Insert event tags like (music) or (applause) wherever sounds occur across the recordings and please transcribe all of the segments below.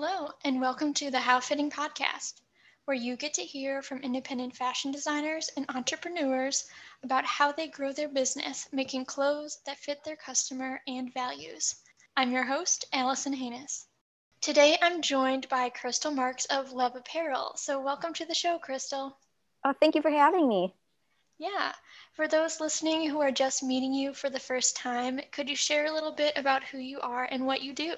Hello, and welcome to the How Fitting podcast, where you get to hear from independent fashion designers and entrepreneurs about how they grow their business making clothes that fit their customer and values. I'm your host, Allison Haynes. Today I'm joined by Krystle Marks of Lev Apparel. So, welcome to the show, Krystle. Oh, thank you for having me. Yeah. For those listening who are just meeting you for the first time, could you share a little bit about who you are and what you do?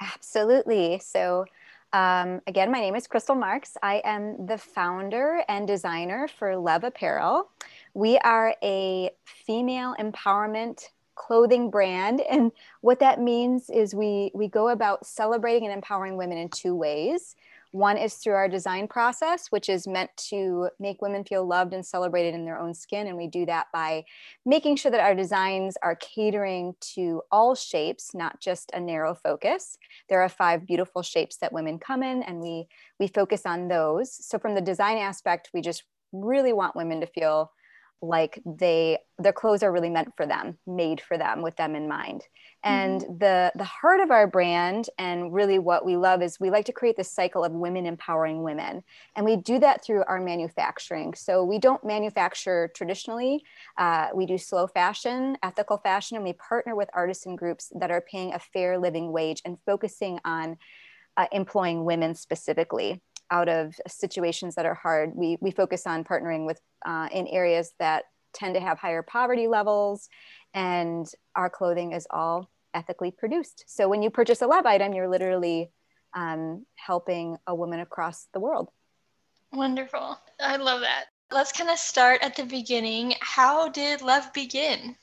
Absolutely. So, um, again, my name is Krystle Marks. I am the founder and designer for Lev Apparel. We are a female empowerment clothing brand, and what that means is we we go about celebrating and empowering women in two ways. One is through our design process, which is meant to make women feel loved and celebrated in their own skin. And we do that by making sure that our designs are catering to all shapes, not just a narrow focus. There are five beautiful shapes that women come in, and we, we focus on those. So, from the design aspect, we just really want women to feel like they their clothes are really meant for them made for them with them in mind. And mm-hmm. the the heart of our brand and really what we love is we like to create this cycle of women empowering women. And we do that through our manufacturing. So we don't manufacture traditionally. Uh, we do slow fashion ethical fashion and we partner with artisan groups that are paying a fair living wage and focusing on uh, employing women specifically out of situations that are hard. We, we focus on partnering with uh, in areas that tend to have higher poverty levels, and our clothing is all ethically produced. So when you purchase a Lev item, you're literally um, helping a woman across the world. Wonderful. I love that. Let's kind of start at the beginning. How did Lev begin?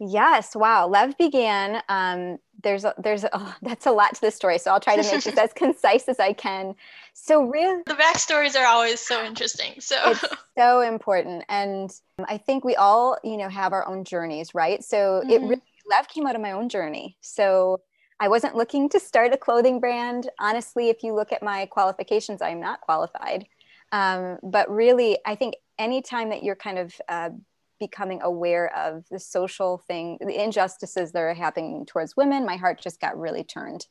Yes. Wow. Lev began. Um, there's a, there's a, oh, (laughs) that's a lot to the story, so I'll try to make this (laughs) as concise as I can. So really, the backstories are always so interesting. So it's so important, and I think we all you know have our own journeys, right? So mm-hmm. it really Lev came out of my own journey. So I wasn't looking to start a clothing brand. Honestly, if you look at my qualifications, I'm not qualified. Um, but really, I think anytime that you're kind of uh, becoming aware of the social thing, the injustices that are happening towards women, my heart just got really turned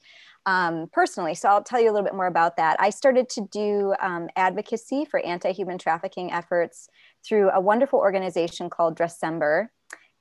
um, personally. So I'll tell you a little bit more about that. I started to do um, advocacy for anti human trafficking efforts through a wonderful organization called Dressember.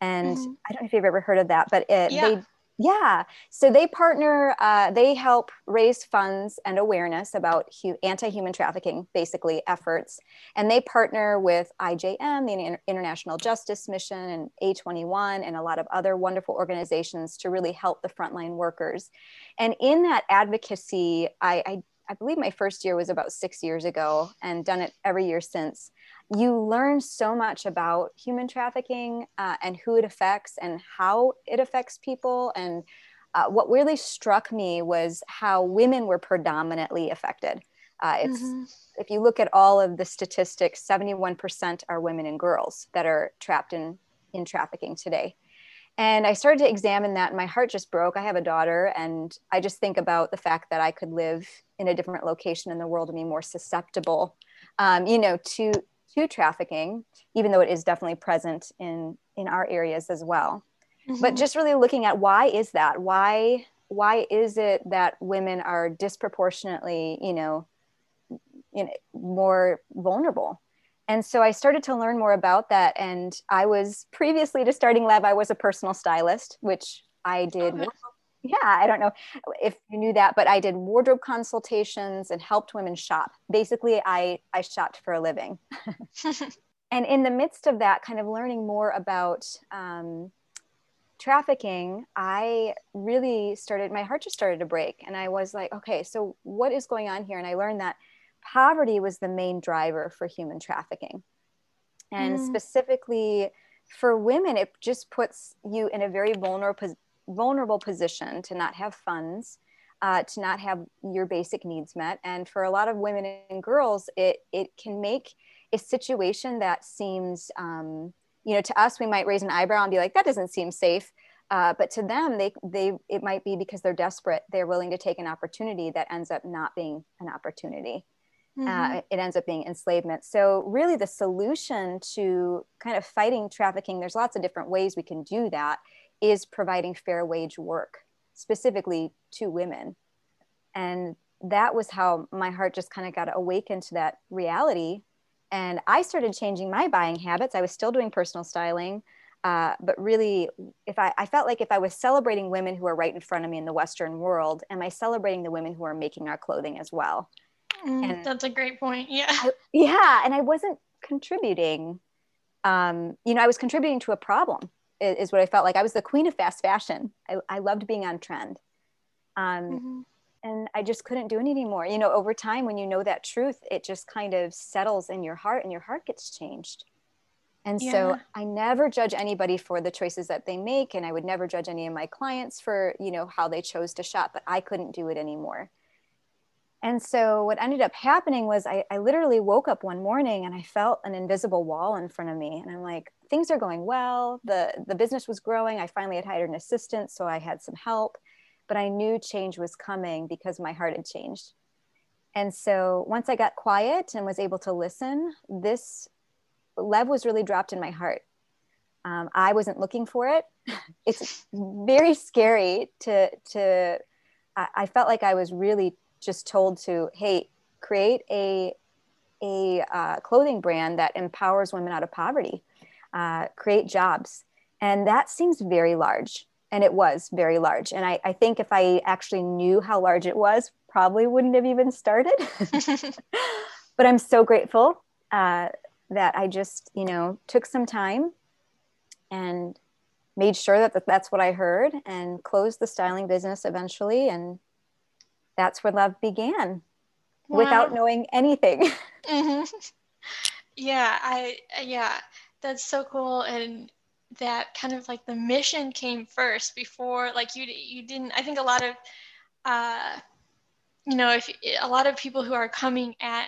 And mm-hmm. I don't know if you've ever heard of that, but it, yeah. they yeah. So they partner, uh, they help raise funds and awareness about hu- anti human trafficking, basically, efforts. And they partner with IJM, the International Justice Mission, and A21, and a lot of other wonderful organizations to really help the frontline workers. And in that advocacy, I, I I believe my first year was about six years ago and done it every year since. You learn so much about human trafficking uh, and who it affects and how it affects people. And uh, what really struck me was how women were predominantly affected. Uh, it's mm-hmm. if you look at all of the statistics, 71% are women and girls that are trapped in in trafficking today. And I started to examine that, and my heart just broke. I have a daughter, and I just think about the fact that I could live in a different location in the world and be more susceptible, um, you know, to to trafficking, even though it is definitely present in in our areas as well. Mm-hmm. But just really looking at why is that? Why why is it that women are disproportionately, you know, you know more vulnerable? And so I started to learn more about that. And I was previously to starting Lev, I was a personal stylist, which I did okay yeah i don't know if you knew that but i did wardrobe consultations and helped women shop. Basically i i shopped for a living. (laughs) And in the midst of that kind of learning more about um, trafficking i really started my heart just started to break. And i was like okay so what is going on here? And i learned that poverty was the main driver for human trafficking. And mm. specifically for women it just puts you in a very vulnerable vulnerable position to not have funds, uh, to not have your basic needs met. And for a lot of women and girls, it, it can make a situation that seems, um, you know, to us, we might raise an eyebrow and be like, that doesn't seem safe. Uh, but to them, they, they, it might be because they're desperate. They're willing to take an opportunity that ends up not being an opportunity. Mm-hmm. Uh, it ends up being enslavement. So, really, the solution to kind of fighting trafficking, there's lots of different ways we can do that is providing fair wage work specifically to women. And that was how my heart just kind of got awakened to that reality. And i started changing my buying habits. I was still doing personal styling uh, but really if I, I felt like if i was celebrating women who are right in front of me in the western world am i celebrating the women who are making our clothing as well? Mm, and that's a great point yeah. I, yeah and i wasn't contributing um, you know i was contributing to a problem is, what i felt like i was the queen of fast fashion i, I loved being on trend um, mm-hmm and I just couldn't do it anymore. You know, over time, when you know that truth, it just kind of settles in your heart and your heart gets changed. And yeah. so I never judge anybody for the choices that they make. And I would never judge any of my clients for, you know, how they chose to shop, but I couldn't do it anymore. And so what ended up happening was I, I literally woke up one morning and I felt an invisible wall in front of me. And I'm like, things are going well. The, the business was growing. I finally had hired an assistant. So I had some help but I knew change was coming because my heart had changed. And so once I got quiet and was able to listen, this love was really dropped in my heart. Um, I wasn't looking for it. (laughs) it's very scary to to. I, I felt like I was really just told to, hey, create a a uh, clothing brand that empowers women out of poverty, uh, create jobs, and that seems very large. And it was very large. And I, I, think if i actually knew how large it was probably wouldn't have even started. (laughs) (laughs) But i'm so grateful uh, that i just you know took some time and made sure that that's what i heard and closed the styling business eventually. And that's where Lev began wow. without knowing anything. (laughs) Mm-hmm. yeah i yeah that's so cool and that kind of like the mission came first before like you you didn't i think a lot of uh you know if a lot of people who are coming at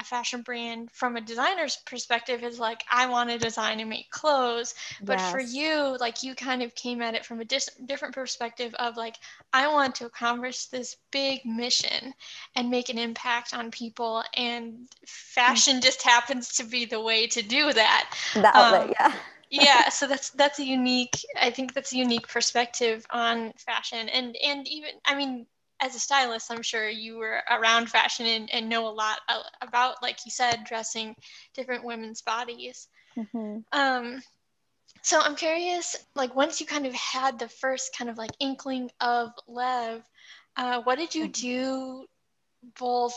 a fashion brand from a designer's perspective is like i want to design and make clothes but yes. for you like you kind of came at it from a dis- different perspective of like i want to accomplish this big mission and make an impact on people and fashion mm-hmm. just happens to be the way to do that the outlet um, yeah yeah (laughs) so that's that's a unique i think that's a unique perspective on fashion and and even i mean as a stylist i'm sure you were around fashion and, and know a lot about like you said dressing different women's bodies mm-hmm. um so i'm curious like once you kind of had the first kind of like inkling of lev uh, what did you mm-hmm. do both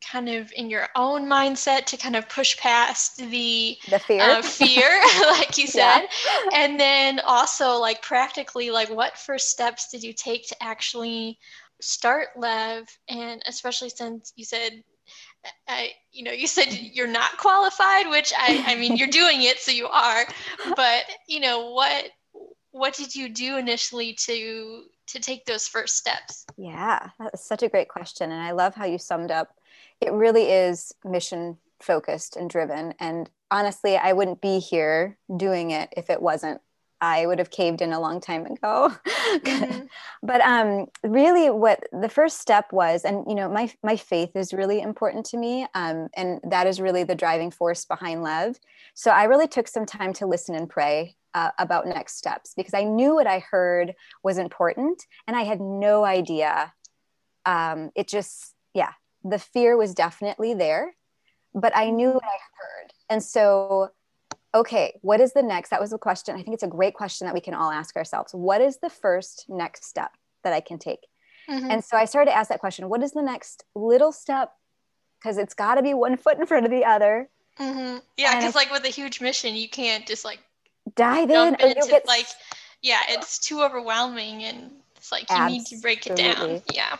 kind of in your own mindset to kind of push past the the fear uh, fear (laughs) (laughs) like you said yeah. and then also like practically like what first steps did you take to actually start lev and especially since you said I, you know, you said you're not qualified, which I, I mean, you're (laughs) doing it, so you are. But you know, what, what did you do initially to to take those first steps? Yeah, that's such a great question, and I love how you summed up it really is mission focused and driven. And honestly, I wouldn't be here doing it if it wasn't. I would have caved in a long time ago. (laughs) Mm-hmm. but um, really, what the first step was, and you know, my my faith is really important to me, um, and that is really the driving force behind Lev. So I really took some time to listen and pray uh, about next steps because I knew what I heard was important, and I had no idea. Um, it just, yeah, the fear was definitely there, but I knew what I heard. And so, okay, what is the next? That was a question. I think it's a great question that we can all ask ourselves. What is the first next step that I can take? Mm-hmm. And so I started to ask that question what is the next little step? Because it's got to be one foot in front of the other. Mm-hmm. Yeah, because like with a huge mission, you can't just like dive in. Or into, get... like, yeah, it's too overwhelming, and it's like you Absolutely. need to break it down. Yeah.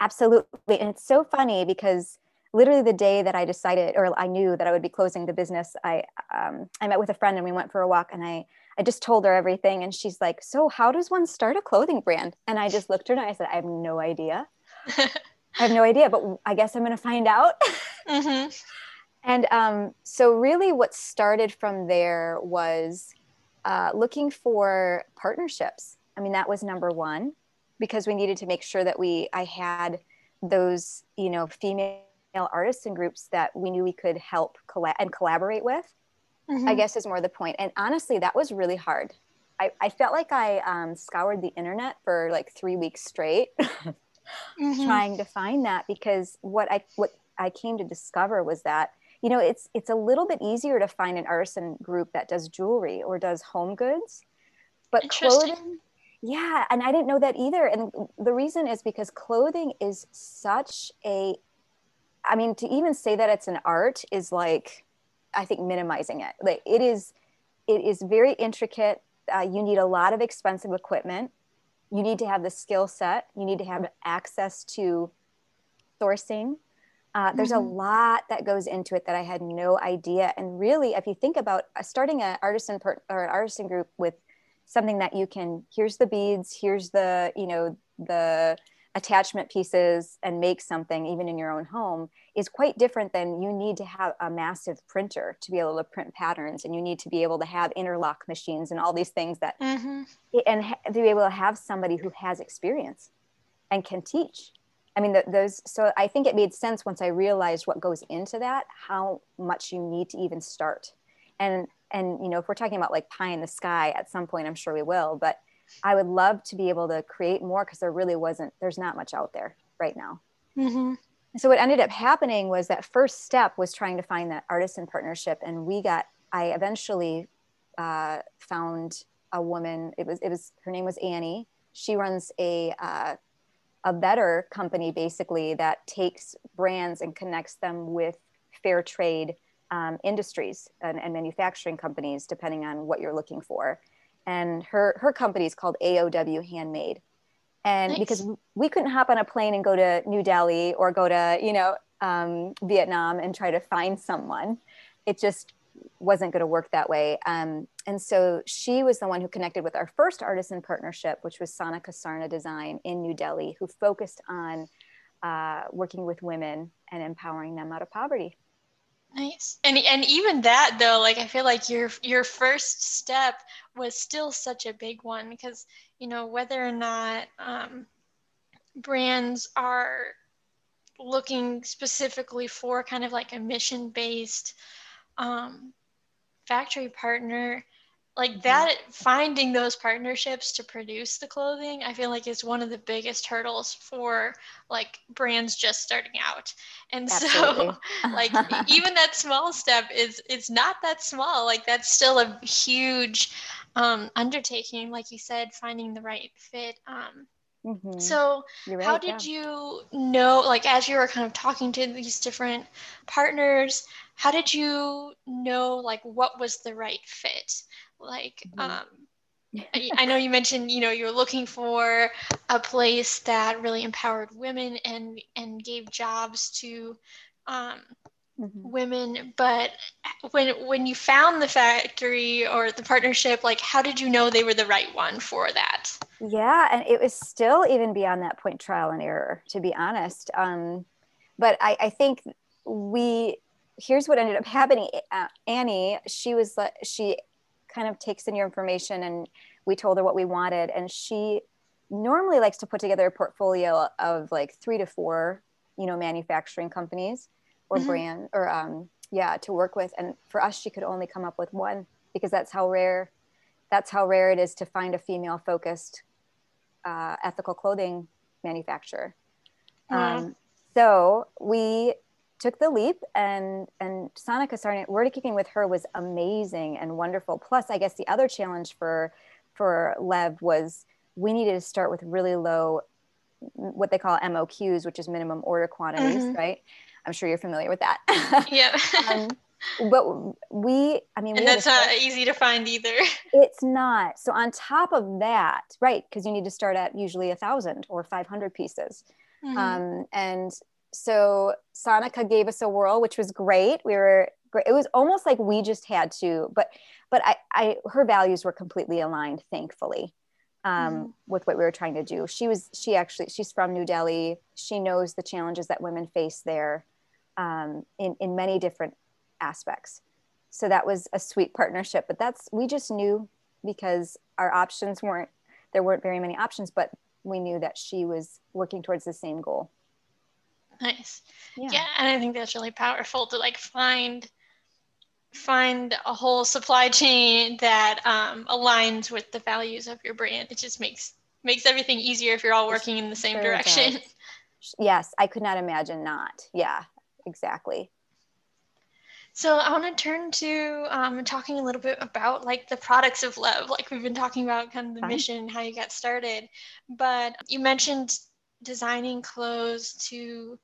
Absolutely. And it's so funny because literally the day that I decided or I knew that I would be closing the business, I um, I met with a friend and we went for a walk and I I just told her everything and she's like, "So how does one start a clothing brand?" And I just looked at her and I said, "I have no idea. (laughs) I have no idea, but I guess I'm going to find out." Mm-hmm. (laughs) and um, so really, what started from there was uh, looking for partnerships. I mean, that was number one because we needed to make sure that we I had those you know female artists and groups that we knew we could help collab and collaborate with. Mm-hmm. I guess is more the point. And honestly, that was really hard. I, I felt like I um, scoured the internet for like three weeks straight. (laughs) mm-hmm. trying to find that because what I what I came to discover was that you know it's it's a little bit easier to find an artisan group that does jewelry or does home goods but clothing yeah and i didn't know that either and the reason is because clothing is such a i mean to even say that it's an art is like i think minimizing it. Like it is it is very intricate. Uh, you need a lot of expensive equipment. You need to have the skill set. You need to have access to sourcing. Uh, there's mm-hmm. a lot that goes into it that I had no idea. And really, if you think about uh, starting an artisan per, or an artisan group with something that you can, here's the beads, here's the, you know, the attachment pieces and make something even in your own home is quite different than you need to have a massive printer to be able to print patterns and you need to be able to have interlock machines and all these things that mm-hmm. and ha- to be able to have somebody who has experience and can teach I mean, those, so I think it made sense once I realized what goes into that, how much you need to even start. And, and, you know, if we're talking about like pie in the sky at some point, I'm sure we will, but I would love to be able to create more because there really wasn't, there's not much out there right now. Mm-hmm. So what ended up happening was that first step was trying to find that artisan partnership. And we got, I eventually uh, found a woman, it was, it was, her name was Annie. She runs a, uh, a better company basically that takes brands and connects them with fair trade um, industries and, and, manufacturing companies depending on what you're looking for and her her company is called aow handmade and nice. because we couldn't hop on a plane and go to new delhi or go to you know um, vietnam and try to find someone it just wasn't going to work that way. Um, and so she was the one who connected with our first artisan partnership, which was Sonika Sarna Design in New Delhi, who focused on uh, working with women and empowering them out of poverty. Nice. And and even that though, like I feel like your your first step was still such a big one because you know whether or not um, brands are looking specifically for kind of like a mission based um, factory partner like mm-hmm. that finding those partnerships to produce the clothing i feel like is one of the biggest hurdles for like brands just starting out and Absolutely. so (laughs) like (laughs) even that small step is it's not that small like that's still a huge um, undertaking like you said finding the right fit um, Mm-hmm. So, right, how did yeah. you know, like, as you were kind of talking to these different partners, how did you know, like, what was the right fit? Like, mm-hmm. um, I, I know you mentioned, you know, you're looking for a place that really empowered women and and gave jobs to um, mm-hmm. women. But when when you found the factory or the partnership like how did you know they were the right one for that? Yeah and it was still even beyond that point trial and error to be honest. Um, but I, I think we here's what ended up happening. Uh, annie she was she kind of takes in your information and we told her what we wanted and she normally likes to put together a portfolio of like three to four you know manufacturing companies or mm-hmm. brand or um, yeah to work with and for us she could only come up with one because that's how rare that's how rare it is to find a female focused uh, ethical clothing manufacturer mm-hmm. um, so we took the leap and and Sonika Sarna working with her was amazing and wonderful plus i guess the other challenge for for lev was we needed to start with really low what they call moqs which is minimum order quantities mm-hmm. right I'm sure you're familiar with that. Yeah. (laughs) um, but we, I mean, and that's not easy to find either. (laughs) It's not. So on top of that, right? Because you need to start at usually a thousand or 500 pieces. Mm-hmm. Um, and so Sonika gave us a whirl, which was great. We were great. It was almost like we just had to, but, but I, I, her values were completely aligned, thankfully um, mm-hmm. with what we were trying to do. She was, she actually, she's from New Delhi. She knows the challenges that women face there um, in, in many different aspects. So that was a sweet partnership, but that's, we just knew because our options weren't, there weren't very many options, but we knew that she was working towards the same goal. (laughs) Nice. Yeah. yeah. And I think that's really powerful to like find find a whole supply chain that um, aligns with the values of your brand. It just makes makes everything easier if you're all working in the same sure direction. (laughs) yes i could not imagine not yeah exactly so I want to turn to um, talking a little bit about like the products of Lev. Like we've been talking about kind of the Fine. mission, how you got started, but you mentioned designing clothes to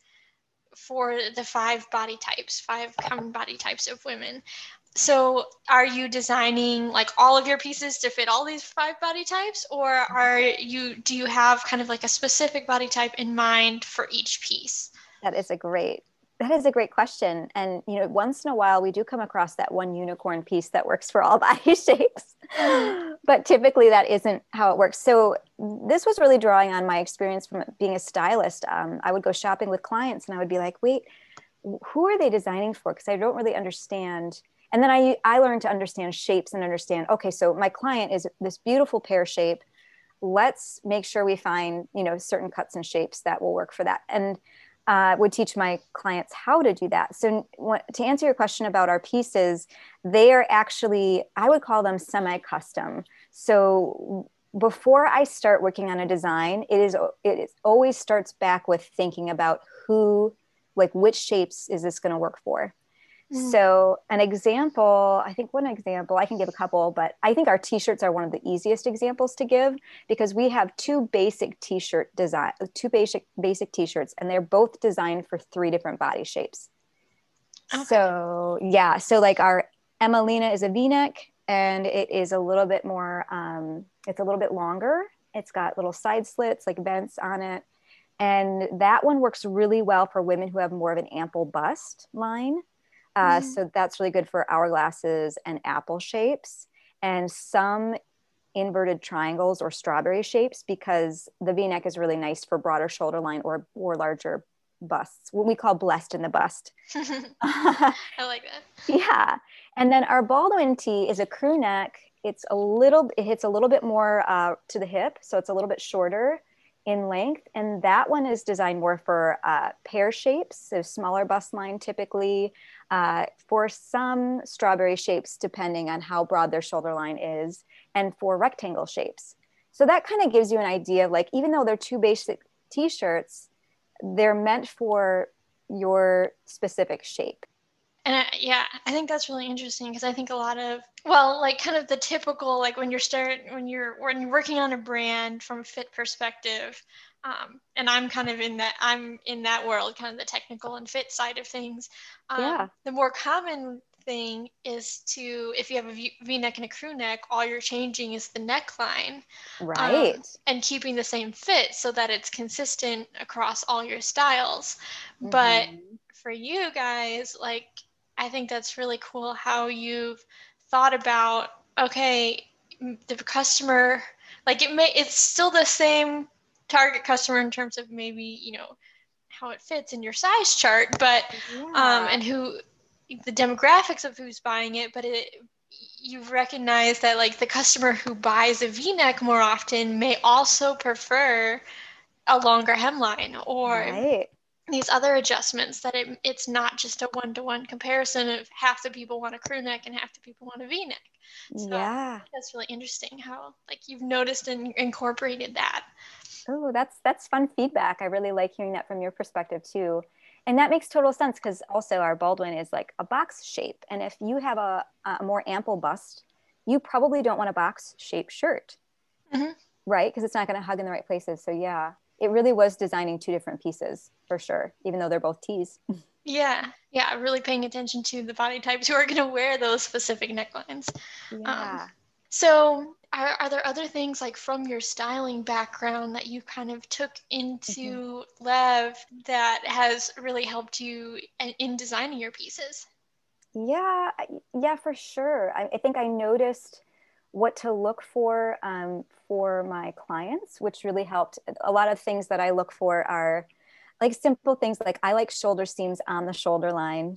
for the five body types, five common body types of women. So are you designing like all of your pieces to fit all these five body types or are you do you have kind of like a specific body type in mind for each piece? That is a great that is a great question. And, you know, once in a while we do come across that one unicorn piece that works for all (laughs) body shapes, (laughs) but typically that isn't how it works. So, this was really drawing on my experience from being a stylist. Um, I would go shopping with clients and I would be like, wait, who are they designing for? Because I don't really understand. And then I, I learned to understand shapes and understand, okay, so my client is this beautiful pear shape. Let's make sure we find, you know, certain cuts and shapes that will work for that. And uh, would teach my clients how to do that. So, to answer your question about our pieces, they are actually, I would call them semi custom. So, before I start working on a design, it is it is, always starts back with thinking about who, like, which shapes is this going to work for? Mm. So, an example, I think one example, I can give a couple, but I think our t shirts are one of the easiest examples to give because we have two basic t shirt design, two basic, basic t shirts, and they're both designed for three different body shapes. Okay. So, yeah, so like our Emelina is a v neck and it is a little bit more, um, it's a little bit longer. It's got little side slits, like vents on it. And that one works really well for women who have more of an ample bust line. Uh, mm-hmm. So that's really good for hourglasses and apple shapes, and some inverted triangles or strawberry shapes because the V-neck is really nice for broader shoulder line or or larger busts. What we call blessed in the bust. (laughs) I like that. (laughs) Yeah, and then our Baldwin tee is a crew neck. It's a little. It hits a little bit more uh, to the hip, so it's a little bit shorter in length. And that one is designed more for uh, pear shapes, so smaller bust line typically, uh, for some strawberry shapes, depending on how broad their shoulder line is, and for rectangle shapes. So that kind of gives you an idea of like, even though they're two basic t shirts, they're meant for your specific shape. And I, yeah, I think that's really interesting because I think a lot of well, like kind of the typical like when you're start when you're when you're working on a brand from a fit perspective, um, and I'm kind of in that I'm in that world, kind of the technical and fit side of things. Um, yeah. The more common thing is to if you have a v, v neck and a crew neck, all you're changing is the neckline, um, right? Um, and keeping the same fit so that it's consistent across all your styles. Mm-hmm. But for you guys, like I think that's really cool how you've thought about okay, the customer like it may it's still the same target customer in terms of maybe, you know, how it fits in your size chart, but yeah. um and who the demographics of who's buying it, but it you've recognized that like the customer who buys a v-neck more often may also prefer a longer hemline or right these other adjustments that it, it's not just a one-to-one comparison of half the people want a crew neck and half the people want a v-neck so yeah. that's really interesting how like you've noticed and incorporated that. Oh that's that's fun feedback. I really like hearing that from your perspective too. And that makes total sense because also our baldwin is like a box shape. And if you have a, a more ample bust you probably don't want a box shape shirt. Mm-hmm. right? Because it's not going to hug in the right places. So yeah it really was designing two different pieces for sure, even though they're both tees. Yeah, yeah, really paying attention to the body types (laughs) who are going to wear those specific necklines. Yeah. Um, so, are, are there other things like from your styling background that you kind of took into mm-hmm. Lev that has really helped you in designing your pieces? Yeah, yeah, for sure. I, I think I noticed what to look for um, for my clients, which really helped. A lot of things that I look for are like simple things like I like shoulder seams on the shoulder line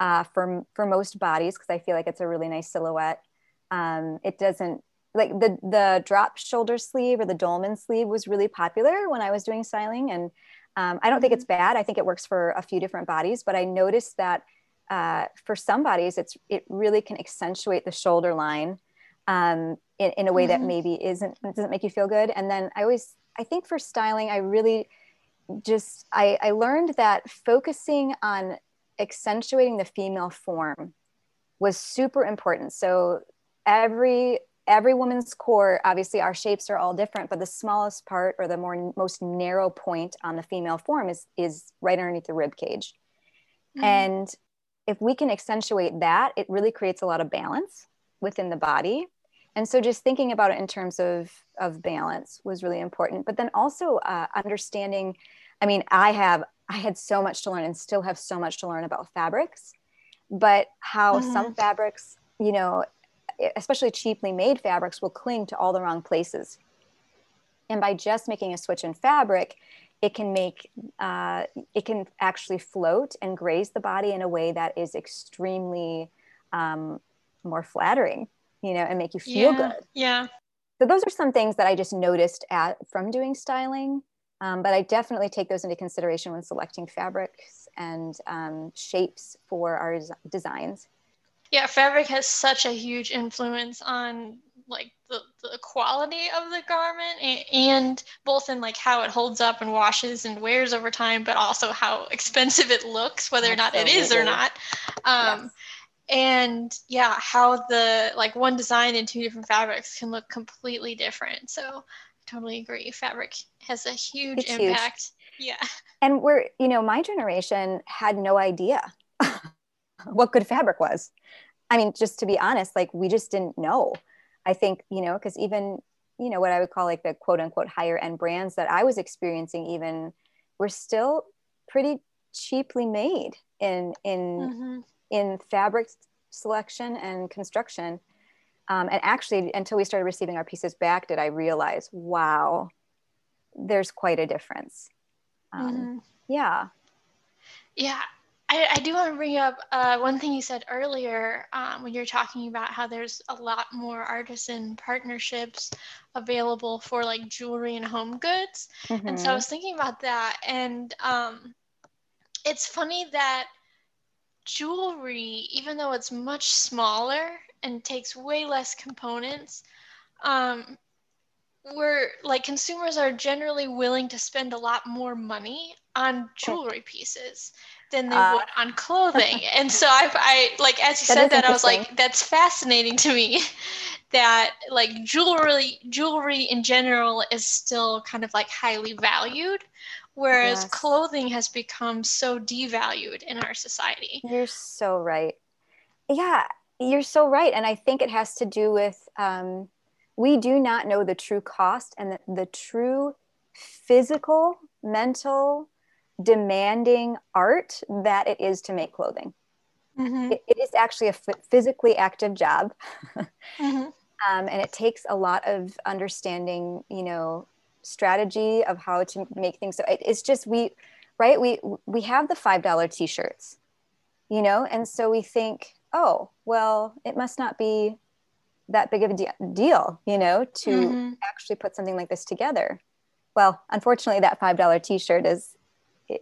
uh, for for most bodies because I feel like it's a really nice silhouette. Um, it doesn't like the the drop shoulder sleeve or the dolman sleeve was really popular when I was doing styling, and um, I don't think it's mm-hmm. bad. I think it works for a few different bodies, but I noticed that uh, for some bodies, it's it really can accentuate the shoulder line um, in, in a way mm-hmm. that maybe isn't doesn't make you feel good. And then I always I think for styling, I really just I, I learned that focusing on accentuating the female form was super important. So every every woman's core, obviously our shapes are all different, but the smallest part or the more most narrow point on the female form is is right underneath the rib cage. Mm-hmm. And if we can accentuate that, it really creates a lot of balance within the body. And so just thinking about it in terms of of balance was really important. But then also uh, understanding, I mean, I have I had so much to learn and still have so much to learn about fabrics, but how mm-hmm. some fabrics, you know, especially cheaply made fabrics will cling to all the wrong places. And by just making a switch in fabric, it can make uh, it can actually float and graze the body in a way that is extremely um, more flattering, you know, and make you feel yeah, good. Yeah. So those are some things that I just noticed at from doing styling. Um, but I definitely take those into consideration when selecting fabrics and um, shapes for our designs. Yeah, fabric has such a huge influence on like the, the quality of the garment and, and, both in like how it holds up and washes and wears over time but also how (laughs) expensive it looks whether Absolutely. or not it is or not um, yes. And yeah how the like one design in two different fabrics can look completely different so I totally agree fabric has a huge it's impact huge. yeah and we're you know my generation had no idea (laughs) what good fabric was I mean, just to be honest, like we just didn't know. I think, you know, because even, you know, what I would call like the quote unquote higher end brands that I was experiencing, even were still pretty cheaply made in in mm-hmm. In fabric selection and construction. Um, and actually, until we started receiving our pieces back, did I realize, wow, there's quite a difference. Um, mm-hmm. Yeah. Yeah, I, I, do want to bring up uh, one thing you said earlier um, when you're talking about how there's a lot more artisan partnerships available for like jewelry and home goods. Mm-hmm. And so I mm-hmm. was thinking about that. And um, it's funny that jewelry, even though it's much smaller and takes way less components, um, we're like consumers are generally willing to spend a lot more money on jewelry pieces than they uh, would on clothing. (laughs) and so I, I like as you that said that, I was like, that's fascinating to me. (laughs) that like jewelry, jewelry in general is still kind of like highly valued, whereas yes. clothing has become so devalued in our society. You're so right. Yeah, you're so right, and I think it has to do with um, we do not know the true cost and the, the true physical, mental, demanding art that it is to make clothing. Mm-hmm. It, it is actually a f- physically active job. (laughs) mm-hmm. um, and it takes a lot of understanding, you know, strategy of how to make things. So it, it's just, we, right. We, we have the $5 t-shirts, you know? And so we think, oh, well, it must not be that big of a de- deal, you know, to mm-hmm. actually put something like this together. Well, unfortunately, that five dollar T-shirt is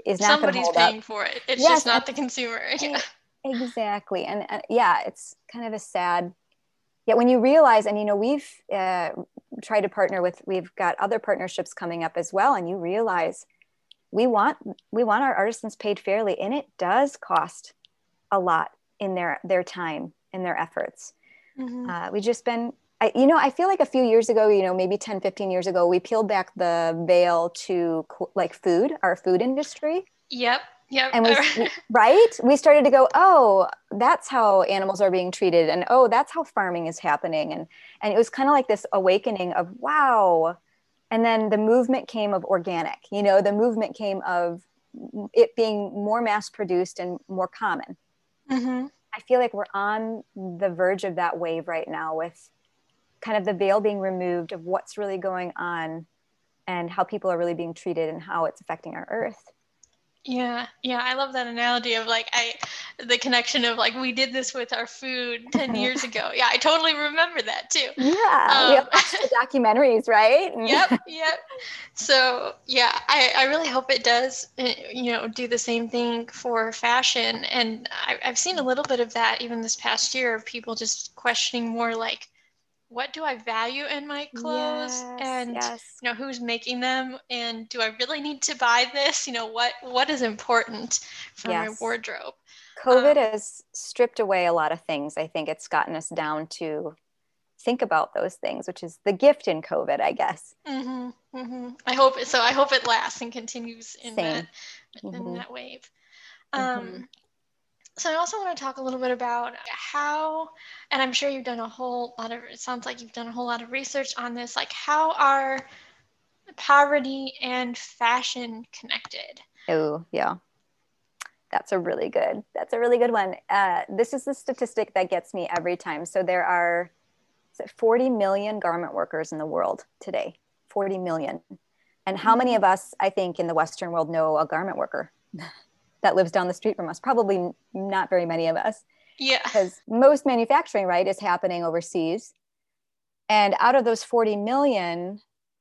is not somebody's paying up. for it. It's yes, just not the consumer. (laughs) Yeah. Exactly, and uh, yeah, it's kind of a sad. yet when you realize, and you know, we've uh, tried to partner with, we've got other partnerships coming up as well, and you realize we want we want our artisans paid fairly, and it does cost a lot in their their time and their efforts. Mm-hmm. Uh, we've just been I, you know, I feel like a few years ago, you know, maybe 10, 15 years ago, we peeled back the veil to like food, our food industry. Yep. Yep. And we, (laughs) right? We started to go, oh, that's how animals are being treated. And oh, that's how farming is happening. And, and it was kind of like this awakening of, wow. And then the movement came of organic, you know, the movement came of it being more mass produced and more common. Mm-hmm. I feel like we're on the verge of that wave right now with kind of the veil being removed of what's really going on and how people are really being treated and how it's affecting our earth. Yeah, yeah, I love that analogy of like I the connection of like we did this with our food 10 years ago. Yeah, I totally remember that too. Yeah. Um, we have the documentaries, right? (laughs) yep, yep. So, yeah, I, I really hope it does eh, you know do the same thing for fashion and I, I've seen a little bit of that even this past year of people just questioning more like what do I value in my clothes Yes, and yes. you know who's making them and do I really need to buy this? You know what what is important for my wardrobe? COVID Um, has stripped away a lot of things. I think it's gotten us down to think about those things, which is the gift in COVID, I guess. hmm hmm I hope so. I hope it lasts and continues in Same. that in Mhm. that wave. Mhm. Um, so I also want to talk a little bit about how, and I'm sure you've done a whole lot of. It sounds like you've done a whole lot of research on this. Like, how are poverty and fashion connected? Oh, yeah. That's a really good. That's a really good one. Uh, this is the statistic that gets me every time. So there are is it 40 million garment workers in the world today. 40 million. And how many of us, I think, in the Western world know a garment worker (laughs) that lives down the street from us? Probably not very many of us. Yeah. because most manufacturing right is happening overseas and out of those 40 million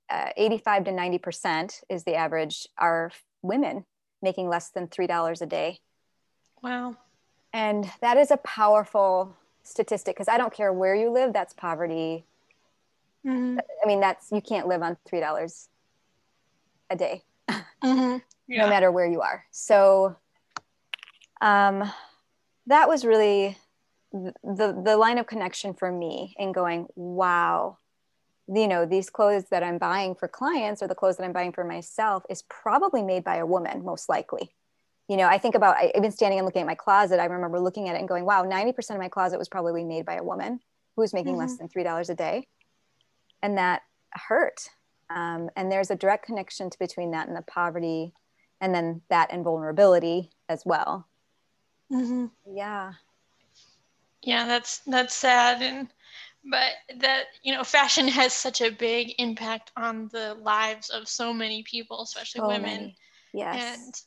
uh, 85 to 90 percent is the average are women making less than three dollars a day Wow. and that is a powerful statistic because i don't care where you live that's poverty hmm i mean that's you can't live on three dollars a day (laughs) hmm Yeah. no matter where you are. So um, that was really the, the line of connection for me in going, wow, you know, these clothes that I'm buying for clients or the clothes that I'm buying for myself is probably made by a woman, most likely. You know, I think about I, I've been standing and looking at my closet. I remember looking at it and going, wow, 90% of my closet was probably made by a woman who was making less than three dollars a day. And that hurt. Um, and there's a direct connection to between that and the poverty and then that and vulnerability as well hmm yeah Yeah, that's that's sad and but that you know fashion has such a big impact on the lives of so many people, especially so women. many. yes And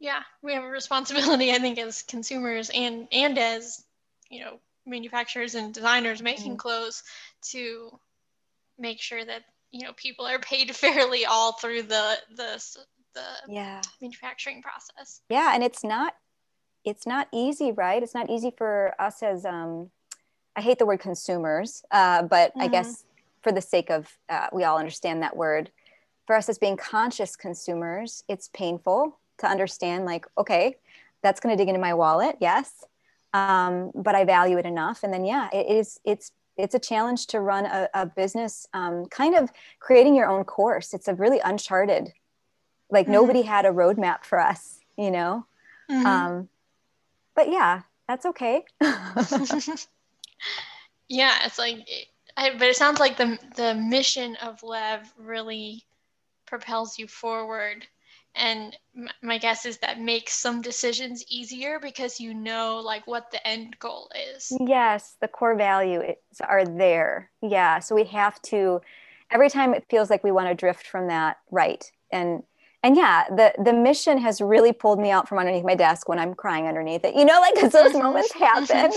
yeah, we have a responsibility I think as consumers and and as you know manufacturers and designers making Mhm. clothes to make sure that you know people are paid (laughs) fairly all through the the the yeah manufacturing process. yeah and it's not it's not easy right it's not easy for us as um i hate the word consumers uh, but i Mhm. guess for the sake of uh, we all understand that word for us as being conscious consumers it's painful to understand like okay that's going to dig into my wallet yes um, but i value it enough and then yeah it is it's it's a challenge to run a, a business um, kind of creating your own course it's a really uncharted like Mhm. nobody had a roadmap for us you know Mhm. um, but yeah that's okay. (laughs) Yeah, it's like, I, but it sounds like the the mission of Lev really propels you forward, and m- my guess is that makes some decisions easier because you know like what the end goal is. yes the core values are there. Yeah so we have to every time it feels like we want to drift from that right and and yeah the the mission has really pulled me out from underneath my desk when i'm crying underneath it you know like 'cause those Mhm. moments happen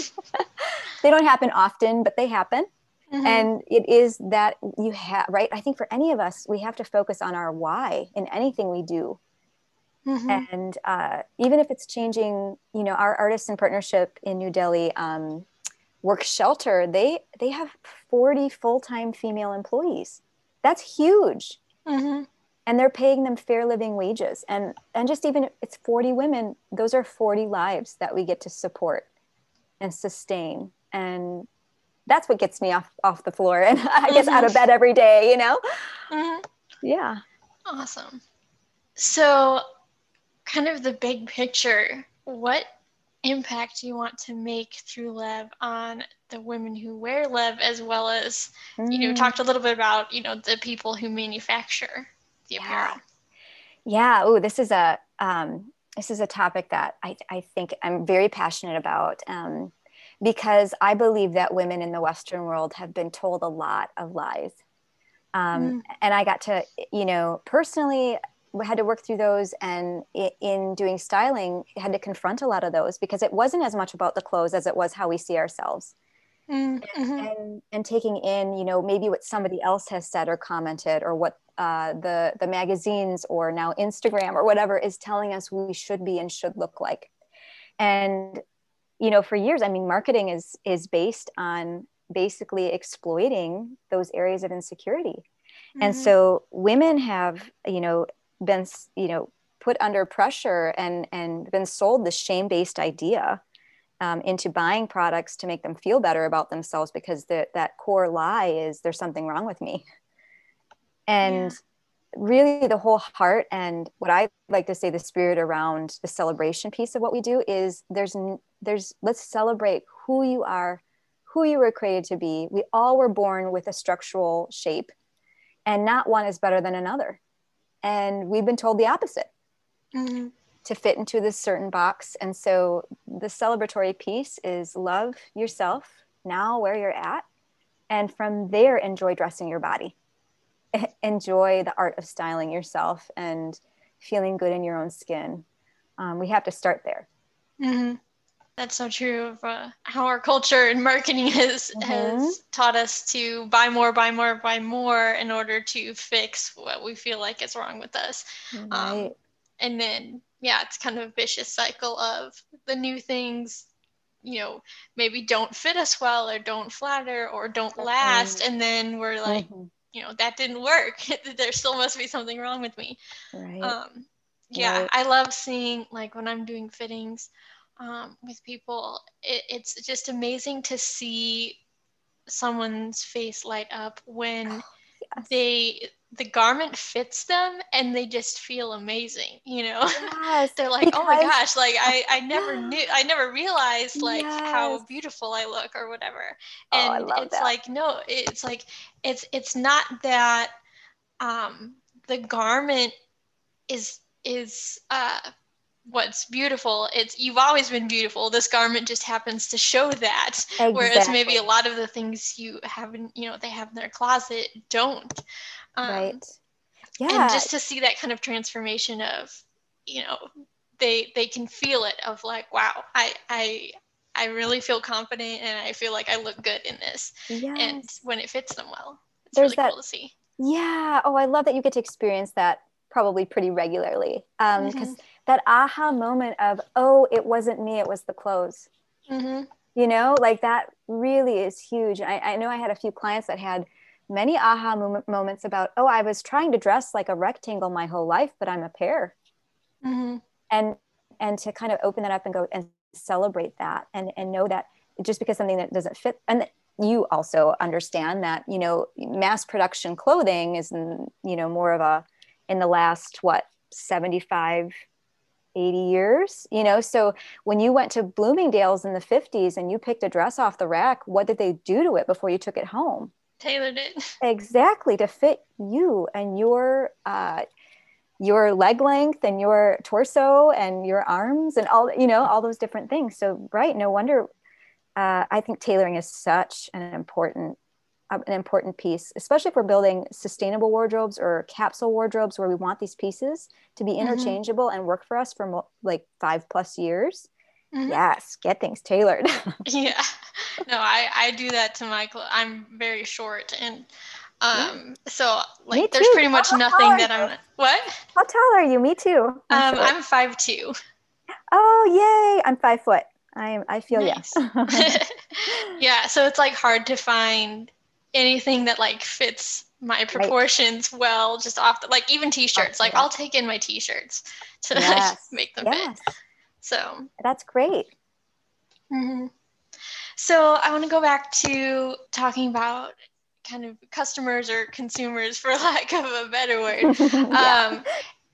(laughs) they don't happen often but they happen Mhm. and it is that you have right i think for any of us we have to focus on our why in anything we do Mhm. and uh, even if it's changing you know our artists in partnership in new delhi um, work shelter they they have 40 full-time female employees that's huge Mhm. And they're paying them fair living wages. And and just even if it's 40 women. Those are 40 lives that we get to support and sustain. And that's what gets me off off the floor. (laughs) And i guess out of bed every day you know? Mhm. yeah. Awesome. So, kind of the big picture, what impact do you want to make through Lev on the women who wear Lev as well as, you know, Mm. talked a little bit about, you know, the people who manufacture the Yeah. apparel. Yeah. Oh, this is a um, this is a topic that I, I think I'm very passionate about um, because I believe that women in the Western world have been told a lot of lies, um, and I got to you know personally had to work through those, and in doing styling, had to confront a lot of those because it wasn't as much about the clothes as it was how we see ourselves Mm, mhm, and and taking in you know maybe what somebody else has said or commented or what uh, the the magazines or now instagram or whatever is telling us we should be and should look like and you know for years i mean marketing is is based on basically exploiting those areas of insecurity. Mm-hmm. And so women have, you know, been, you know, put under pressure and and been sold the shame-based idea um, into buying products to make them feel better about themselves because the, that core lie is there's something wrong with me. And yeah. really, the whole heart and what I like to say, the spirit around the celebration piece of what we do is there's there's let's celebrate who you are, who you were created to be. We all were born with a structural shape, and not one is better than another. And we've been told the opposite. Mm-hmm to fit into this certain box. And so the celebratory piece is love yourself now where you're at. And from there, enjoy dressing your body. (laughs) enjoy the art of styling yourself and feeling good in your own skin. Um, we have to start there. Mm-hmm. That's so true of uh, how our culture and marketing (laughs) has mm-hmm. has taught us to buy more, buy more, buy more in order to fix what we feel like is wrong with us. Right. Um, and then yeah, it's kind of a vicious cycle of the new things, you know, maybe don't fit us well or don't flatter or don't last. And then we're like, mm-hmm. you know, that didn't work. (laughs) there still must be something wrong with me. Right. Um, yeah, right. I love seeing like when I'm doing fittings um, with people, it, it's just amazing to see someone's face light up when yes. They the garment fits them and they just feel amazing you know yes, (laughs) they're like because... oh my gosh like i i (gasps) never knew i never realized like yes. how beautiful i look or whatever oh, and oh, it's that. like no it's like it's it's not that um the garment is is uh what's beautiful it's you've always been beautiful this garment just happens to show that exactly. whereas maybe a lot of the things you haven't you know they have in their closet don't um, right. Yeah. And just to see that kind of transformation of, you know, they they can feel it of like, wow, I I I really feel confident and I feel like I look good in this. Yes. And when it fits them well, it's There's really that, cool to see. Yeah. Oh, I love that you get to experience that probably pretty regularly. Um, because mm-hmm. that aha moment of, oh, it wasn't me, it was the clothes. Mm-hmm. You know, like that really is huge. I, I know I had a few clients that had many aha moment, moments about, oh, I was trying to dress like a rectangle my whole life, but I'm a pear. Mm-hmm. And and to kind of open that up and go and celebrate that and and know that just because something that doesn't fit and you also understand that you know mass production clothing is you know more of a in the last what 75 80 years you know? So when you went to bloomingdale's in the 50s and you picked a dress off the rack what did they do to it before you took it home? Tailored it. (laughs) Exactly to fit you and your uh, your leg length and your torso and your arms and all you know all those different things. So right no wonder uh, i think tailoring is such an important an important piece especially if we're building sustainable wardrobes or capsule wardrobes where we want these pieces to be mm-hmm. interchangeable mm-hmm. and work for us for like five plus years mm-hmm. yes get things tailored (laughs) yeah no, I I do that to my clothes. I'm very short and um so like there's pretty much how, nothing that I'm what? How tall are you? Me too. I'm um I'm five two. Oh yay! I'm five foot. I am. I feel nice. yes. (laughs) yeah, so it's like hard to find anything that like fits my proportions right. well just off the like even t-shirts like i'll take in my t-shirts (laughs) to yes. (laughs) make them yes. fit so that's great mm-hmm. So I want to go back to talking about kind of customers or consumers, (laughs) for lack of a better word. yeah. um,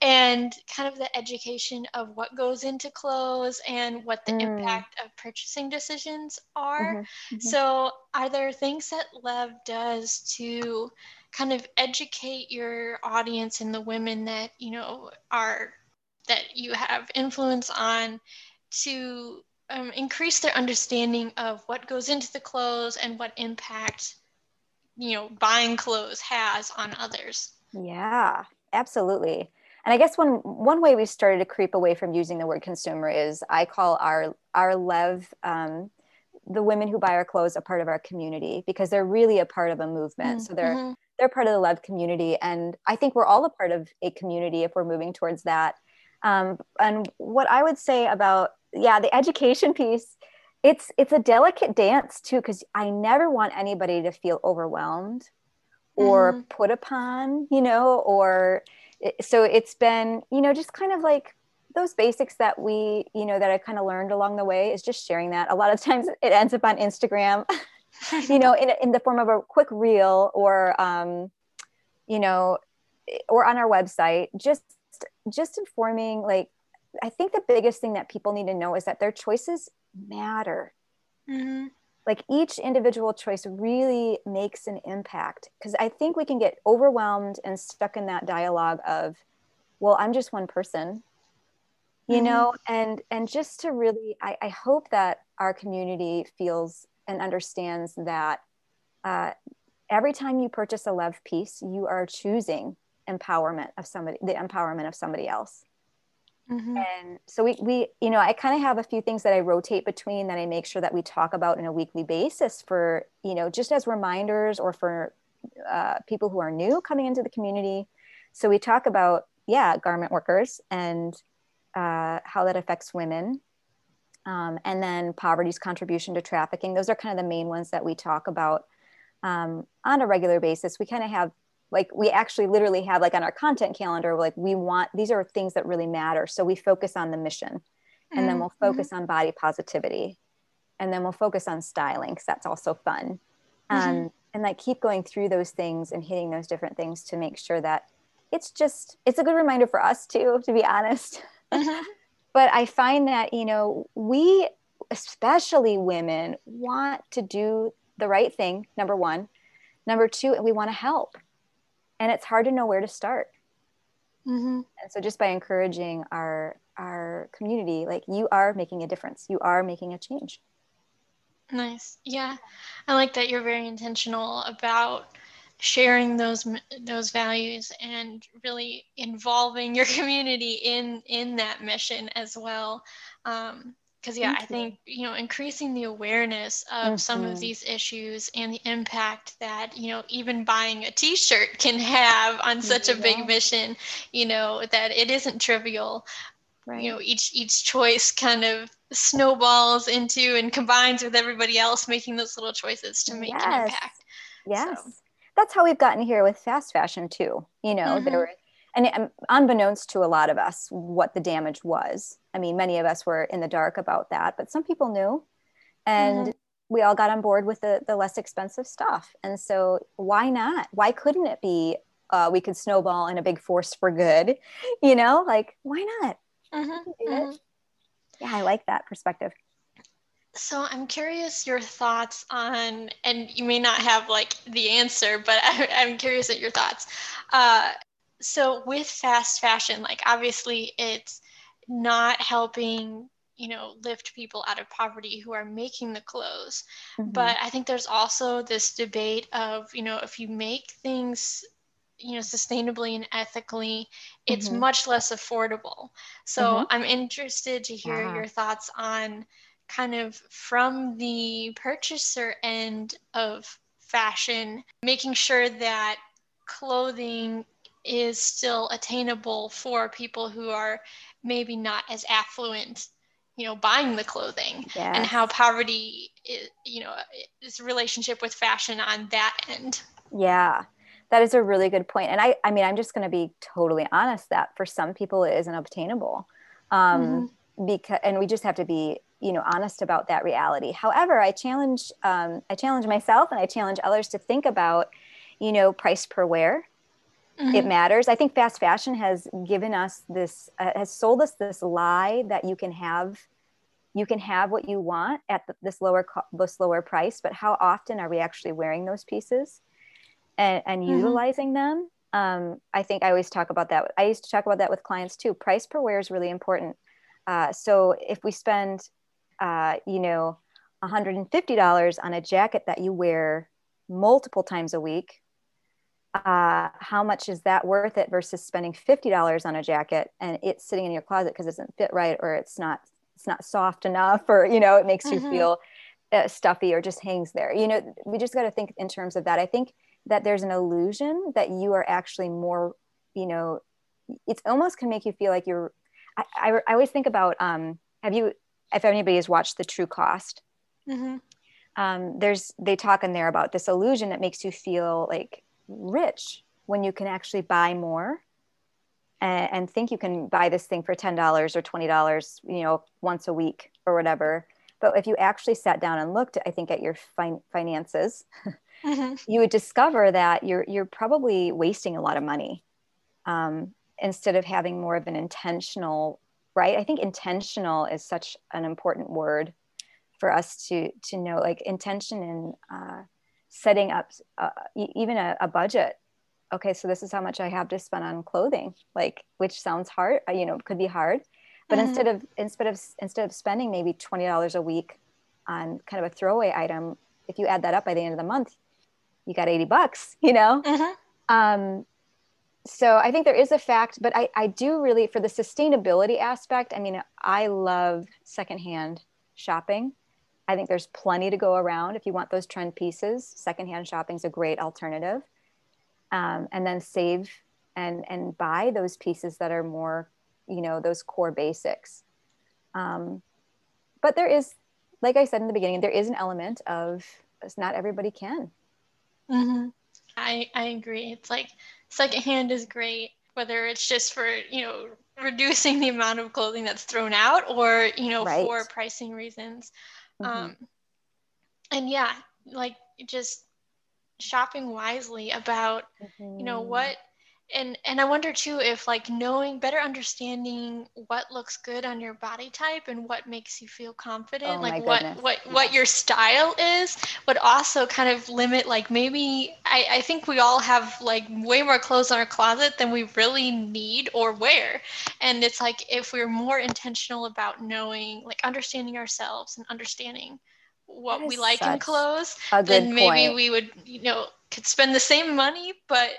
and kind of the education of what goes into clothes and what the mm. impact of purchasing decisions are. Mm-hmm, mm-hmm. So, are there things that Lev does to kind of educate your audience and the women that you know are that you have influence on to um, increase their understanding of what goes into the clothes and what impact you know buying clothes has on others yeah absolutely and i guess one one way we started to creep away from using the word consumer is i call our our lev um, the women who buy our clothes a part of our community because they're really a part of a movement mm-hmm. so they're mm-hmm. they're part of the lev community and i think we're all a part of a community if we're moving towards that um, and what i would say about yeah the education piece it's it's a delicate dance too because i never want anybody to feel overwhelmed or mm-hmm. put upon you know or so it's been you know just kind of like those basics that we you know that i kind of learned along the way is just sharing that a lot of (laughs) times it ends up on instagram (laughs) you know in, in the form of a quick reel or um, you know or on our website just just informing like i think the biggest thing that people need to know is that their choices matter mm-hmm. Like each individual choice really makes an impact because i think we can get overwhelmed and stuck in that dialogue of well i'm just one person you mm-hmm. know and and just to really I, I hope that our community feels and understands that uh, every time you purchase a Lev piece, you are choosing empowerment of somebody, the empowerment of somebody else. Mm-hmm. And so we, we, you know, I kind of have a few things that I rotate between that I make sure that we talk about on a weekly basis for, you know, just as reminders or for uh, people who are new coming into the community. So we talk about, yeah, garment workers and uh, how that affects women um, and then poverty's contribution to trafficking. Those are kind of the main ones that we talk about um, on a regular basis. We kind of have like we actually literally have like on our content calendar like we want these are things that really matter so we focus on the mission and mm-hmm. then we'll mm-hmm. focus on body positivity and then we'll focus on styling because that's also fun mm-hmm. um, and like keep going through those things and hitting those different things to make sure that it's just it's a good reminder for us too to be honest mm-hmm (laughs) but i find that you know we especially women want to do the right thing number one number two we want to help and it's hard to know where to start. Mm-hmm. and so just by encouraging our our community like you are making a difference. You are making a change. Nice. Yeah. I like that you're very intentional about sharing those those values and really involving your (laughs) community in in that mission as well. Um, because yeah i think you know increasing the awareness of mm-hmm. some of mm-hmm. these issues and the impact that you know even buying a t-shirt can have on such yeah. a big mission you know that it isn't trivial right. you know each each choice kind of snowballs into and combines with everybody else making those little choices to make yes. an impact yes so that's how we've gotten here with fast fashion too you know mm-hmm. there were and unbeknownst to a lot of us what the damage was i mean many of us were in the dark about that but some people knew and mm-hmm. we all got on board with the, the less expensive stuff and so why not why couldn't it be uh, we could snowball in a big force for good (laughs) you know like why not mm-hmm. mm-hmm. yeah i like that perspective so I'm curious your thoughts on, and you may not have like the answer, but (laughs) I, am curious at your thoughts. Uh, so with fast fashion, like obviously it's not helping, you know, lift people out of poverty who are making the clothes. Mm-hmm. But I think there's also this debate of, you know, if you make things you know sustainably and ethically it's mm-hmm. much less affordable so mm-hmm. i'm interested to hear yeah. your thoughts on kind of from the purchaser end of fashion, making sure that clothing is still attainable for people who are maybe not as affluent you know buying the clothing yes. and how poverty is, you know is relationship with fashion on that end. Yeah. That is a really good point. And i i mean i'm just going to be totally honest that for some people it isn't obtainable. Um mm-hmm. because and we just have to be you know honest about that reality. However i challenge um, i challenge myself and i challenge others to think about you know price per wear mm-hmm. it matters i think fast fashion has given us this uh, has sold us this lie that you can have you can have what you want at the, this lower co- this lower price but how often are we actually wearing those pieces and, and mm-hmm. utilizing them um, i think i always talk about that i used to talk about that with clients too price per wear is really important uh, so if we spend uh, you know, $150 on a jacket that you wear multiple times a week, uh, how much is that worth it versus spending $50 on a jacket and it's sitting in your closet because it doesn't fit right or it's not it's not soft enough or you know it makes mm-hmm. you feel uh, stuffy or just hangs there you know we just got to think in terms of that i think that there's an illusion that you are actually more you know it's almost can make you feel like you're i, I, I always think about um, have you if anybody has watched the true cost Mm-hmm. Um, there's they talk in there about this illusion that makes you feel like rich when you can actually buy more and, and think you can buy this thing for $10 or $20 you know once a week or whatever but if you actually sat down and looked i think at your fin- finances mm-hmm. (laughs) you would discover that you're you're probably wasting a lot of money um, instead of having more of an intentional right i think intentional is such an important word for us to to know like intention in uh, setting up uh, even a, a budget okay so this is how much i have to spend on clothing like which sounds hard uh, you know could be hard but mm-hmm. instead of instead of instead of spending maybe $20 a week on kind of a throwaway item if you add that up by the end of the month you got 80 bucks (laughs) you know mm-hmm. um, so i think there is a fact but I, I do really for the sustainability aspect i mean i love secondhand shopping i think there's plenty to go around if you want those trend pieces. Secondhand shopping is a great alternative. Um, and then save and and buy those pieces that are more you know those core basics. Um, but there is like i said in the beginning there is an element of not everybody can. Mm-hmm. I, I agree. It's like secondhand is great whether it's just for you know reducing the amount of clothing that's thrown out or you know right. for pricing reasons mm-hmm. um, and yeah like just shopping wisely about mm-hmm. you know mm-hmm. what and and i wonder too if like knowing better understanding what looks good on your body type and what makes you feel confident oh like what what yeah. what your style is would also kind of limit like maybe I, I think we all have like way more clothes in our closet than we really need or wear and it's like if we're more intentional about knowing like understanding ourselves and understanding what we like in clothes then maybe point. we would you know could spend the same money but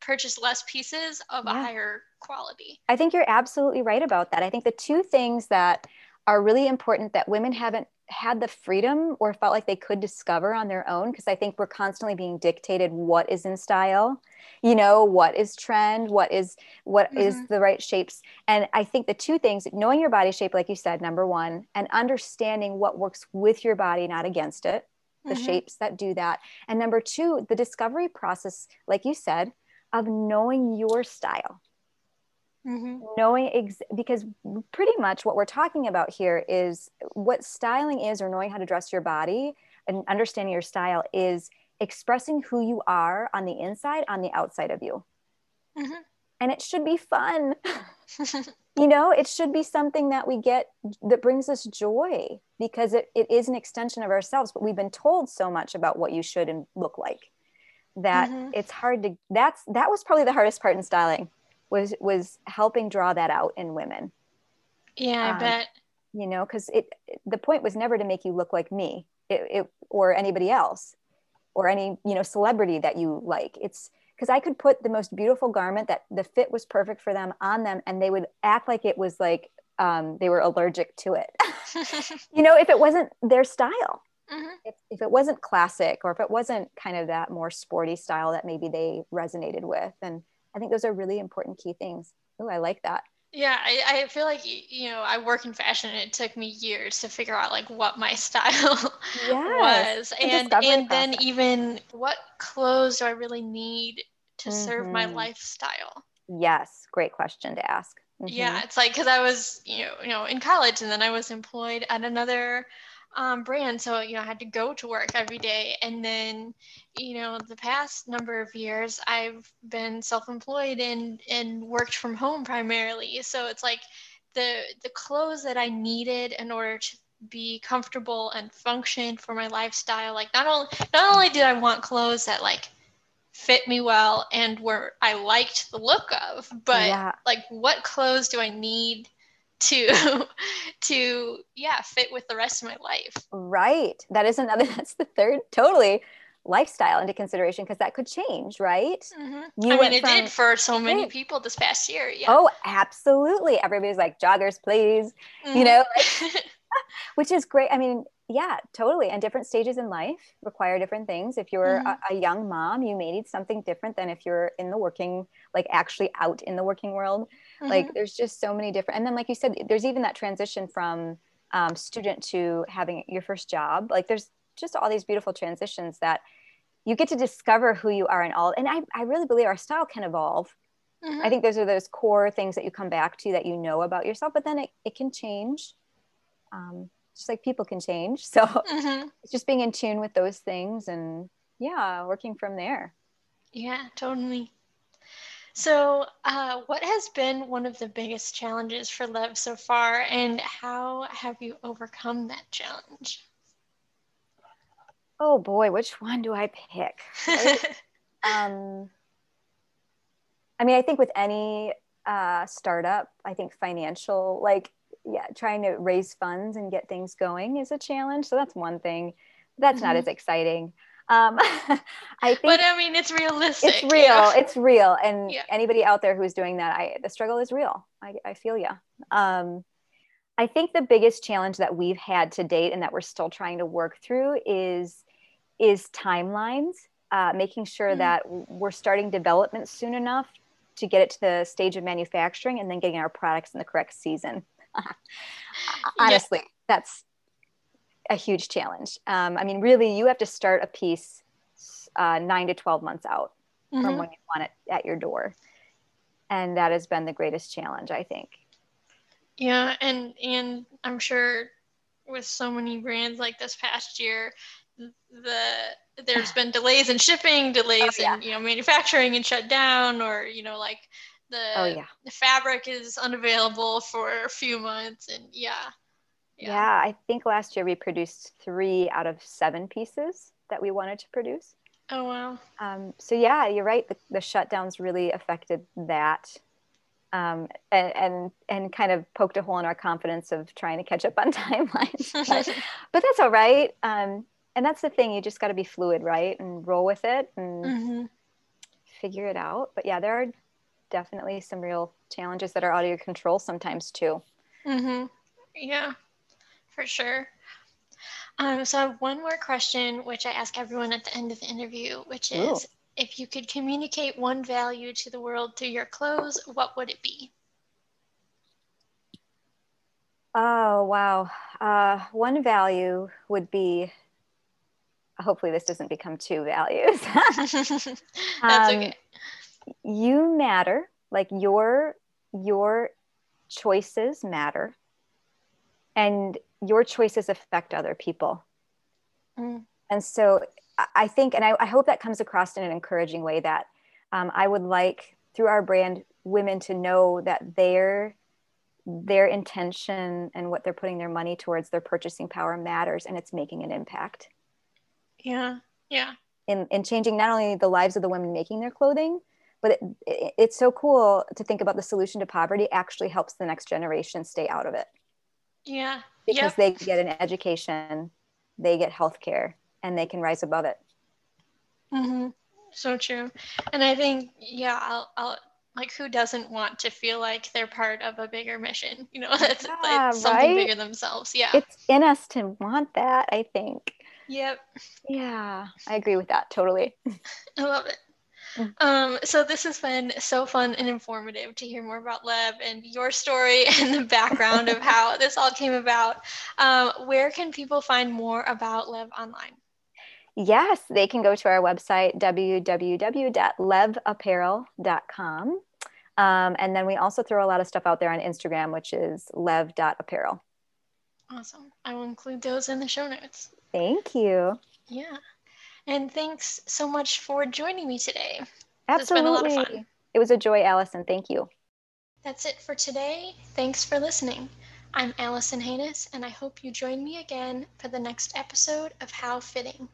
purchase less pieces of yeah. a higher quality. I think you're absolutely right about that. I think the two things that are really important that women haven't had the freedom or felt like they could discover on their own because I think we're constantly being dictated what is in style, you know, what is trend, what is what mm-hmm. is the right shapes. And I think the two things, knowing your body shape like you said, number 1, and understanding what works with your body not against it, the mm-hmm. shapes that do that. And number 2, the discovery process like you said, of knowing your style. Mm-hmm. Knowing ex- because pretty much what we're talking about here is what styling is, or knowing how to dress your body and understanding your style is expressing who you are on the inside, on the outside of you. Mm-hmm. And it should be fun. (laughs) (laughs) you know, it should be something that we get that brings us joy because it, it is an extension of ourselves. But we've been told so much about what you should and look like that mm-hmm. it's hard to that's that was probably the hardest part in styling was was helping draw that out in women. Yeah i um, bet. you know because it the point was never to make you look like me it, it, or anybody else or any you know celebrity that you like. It's because i could put the most beautiful garment that the fit was perfect for them on them and they would act like it was like um, they were allergic to it. (laughs) (laughs) You know if it wasn't their style Mm-hmm. If, if it wasn't classic or if it wasn't kind of that more sporty style that maybe they resonated with. And I think those are really important key things. Oh, I like that. Yeah, I, I feel like you know I work in fashion and it took me years to figure out like what my (laughs) style yes, was, and and then even what clothes do I really need to mm-hmm. serve my mm-hmm. lifestyle. Yes, great question to ask. Mm-hmm. Yeah, it's like because I was you know you know in college and then I was employed at another um, brand. So, you know, I had to go to work every day. And then, you know, the past number of years, I've been self employed and, and worked from home primarily. So it's like the, the clothes that I needed in order to be comfortable and function for my lifestyle. Like not only, not only did I want clothes that like fit me well and were I liked the look of, but yeah. like what clothes do I need to (laughs) to yeah fit with the rest of my life right that is another (laughs) that's the third totally lifestyle into consideration because that could change right mm-hmm. you i mean it from, did for so many right. people this past year yeah oh absolutely everybody's like joggers please mm-hmm. you know like, (laughs) which is great i mean yeah totally and different stages in life require different things if you're mm-hmm. a, a, young mom you may need something different than if you're in the working like actually out in the working world mm-hmm. like there's just so many different and then like you said there's even that transition from um, student to having your first job. Like there's just all these beautiful transitions that you get to discover who you are and all. And I, I really believe our style can evolve. Mm-hmm. I think those are those core things that you come back to that you know about yourself, but then it, it can change. Um, just like people can change. (laughs) So mm-hmm. it's just being in tune with those things and yeah, working from there. Yeah, totally. So, uh, what has been one of the biggest challenges for Lev so far, and how have you overcome that challenge? Oh boy, which one do I pick? (laughs) um, I mean, I think with any uh, startup, I think financial, like, yeah, trying to raise funds and get things going is a challenge. So that's one thing. That's mm-hmm. not as exciting. Um, (laughs) I think, but I mean, it's realistic. It's real. It's real. And yeah. anybody out there who's doing that, I the struggle is real. I, I feel you. Um, I think the biggest challenge that we've had to date and that we're still trying to work through is is timelines. Uh, making sure mm-hmm. that we're starting development soon enough to get it to the stage of manufacturing and then getting our products in the correct season. (laughs) Honestly, yeah. that's a huge challenge. Um, I mean, really, you have to start a piece uh, nine to 12 months out mm-hmm. from when you want it at your door. And that has been the greatest challenge, I think. Yeah. And, and I'm sure with so many brands like this past year, the there's (sighs) been delays in shipping, delays oh, yeah. in you know manufacturing and shut down, or you know like the oh, yeah. the fabric is unavailable for a few months, and yeah, yeah. yeah, I think last year we produced three out of seven pieces that we wanted to produce. Oh wow! Um, so yeah, you're right. The, the shutdowns really affected that, um, and, and, and kind of poked a hole in our confidence of trying to catch up on (laughs) timelines. but, (laughs) but, that's all right. Um, and that's the thing. You just got to be fluid, right, and roll with it and mm-hmm. figure it out. But yeah, there are definitely some real challenges that are out of your control sometimes too. Mm-hmm. Yeah for sure. Um, so I have one more question, which I ask everyone at the end of the interview, which is Ooh. if you could communicate one value to the world through your clothes, what would it be? Oh, wow. Uh, one value would be hopefully this doesn't become two values. (laughs) (laughs) That's um, okay. You matter, like your your choices matter. And your choices affect other people. Mm. And so I think, and I, I, hope that comes across in an encouraging way that um, I would like through our brand women to know that their their intention and what they're putting their money towards their purchasing power matters and it's making an impact yeah yeah in, in changing not only the lives of the women making their clothing but it, it, it's so cool to think about the solution to poverty actually helps the next generation stay out of it yeah because yep. they get an education, they get health care, and they can rise above it. Mm-hmm. So true. And I think, yeah, I'll, I'll, like, who doesn't want to feel like they're part of a bigger mission? (laughs) You know, it's, yeah, it's something right? bigger themselves. Yeah. It's in us to want that, I think. Yep. Yeah, I agree with that totally. (laughs) I love it. Um, so this has been so fun and informative to hear more about Lev and your story (laughs) and the background of how (laughs) this all came about. Um, where can people find more about Lev online? Yes, they can go to our website, www.levapparel.com. Um, and then we also throw a lot of stuff out there on Instagram, which is lev.apparel. Awesome. I will include those in the show notes. Thank you. Yeah. And thanks so much for joining me today. Absolutely. It was a joy, Allison. Thank you. That's it for today. Thanks for listening. I'm Allison Haynes, and I hope you join me again for the next episode of How Fitting.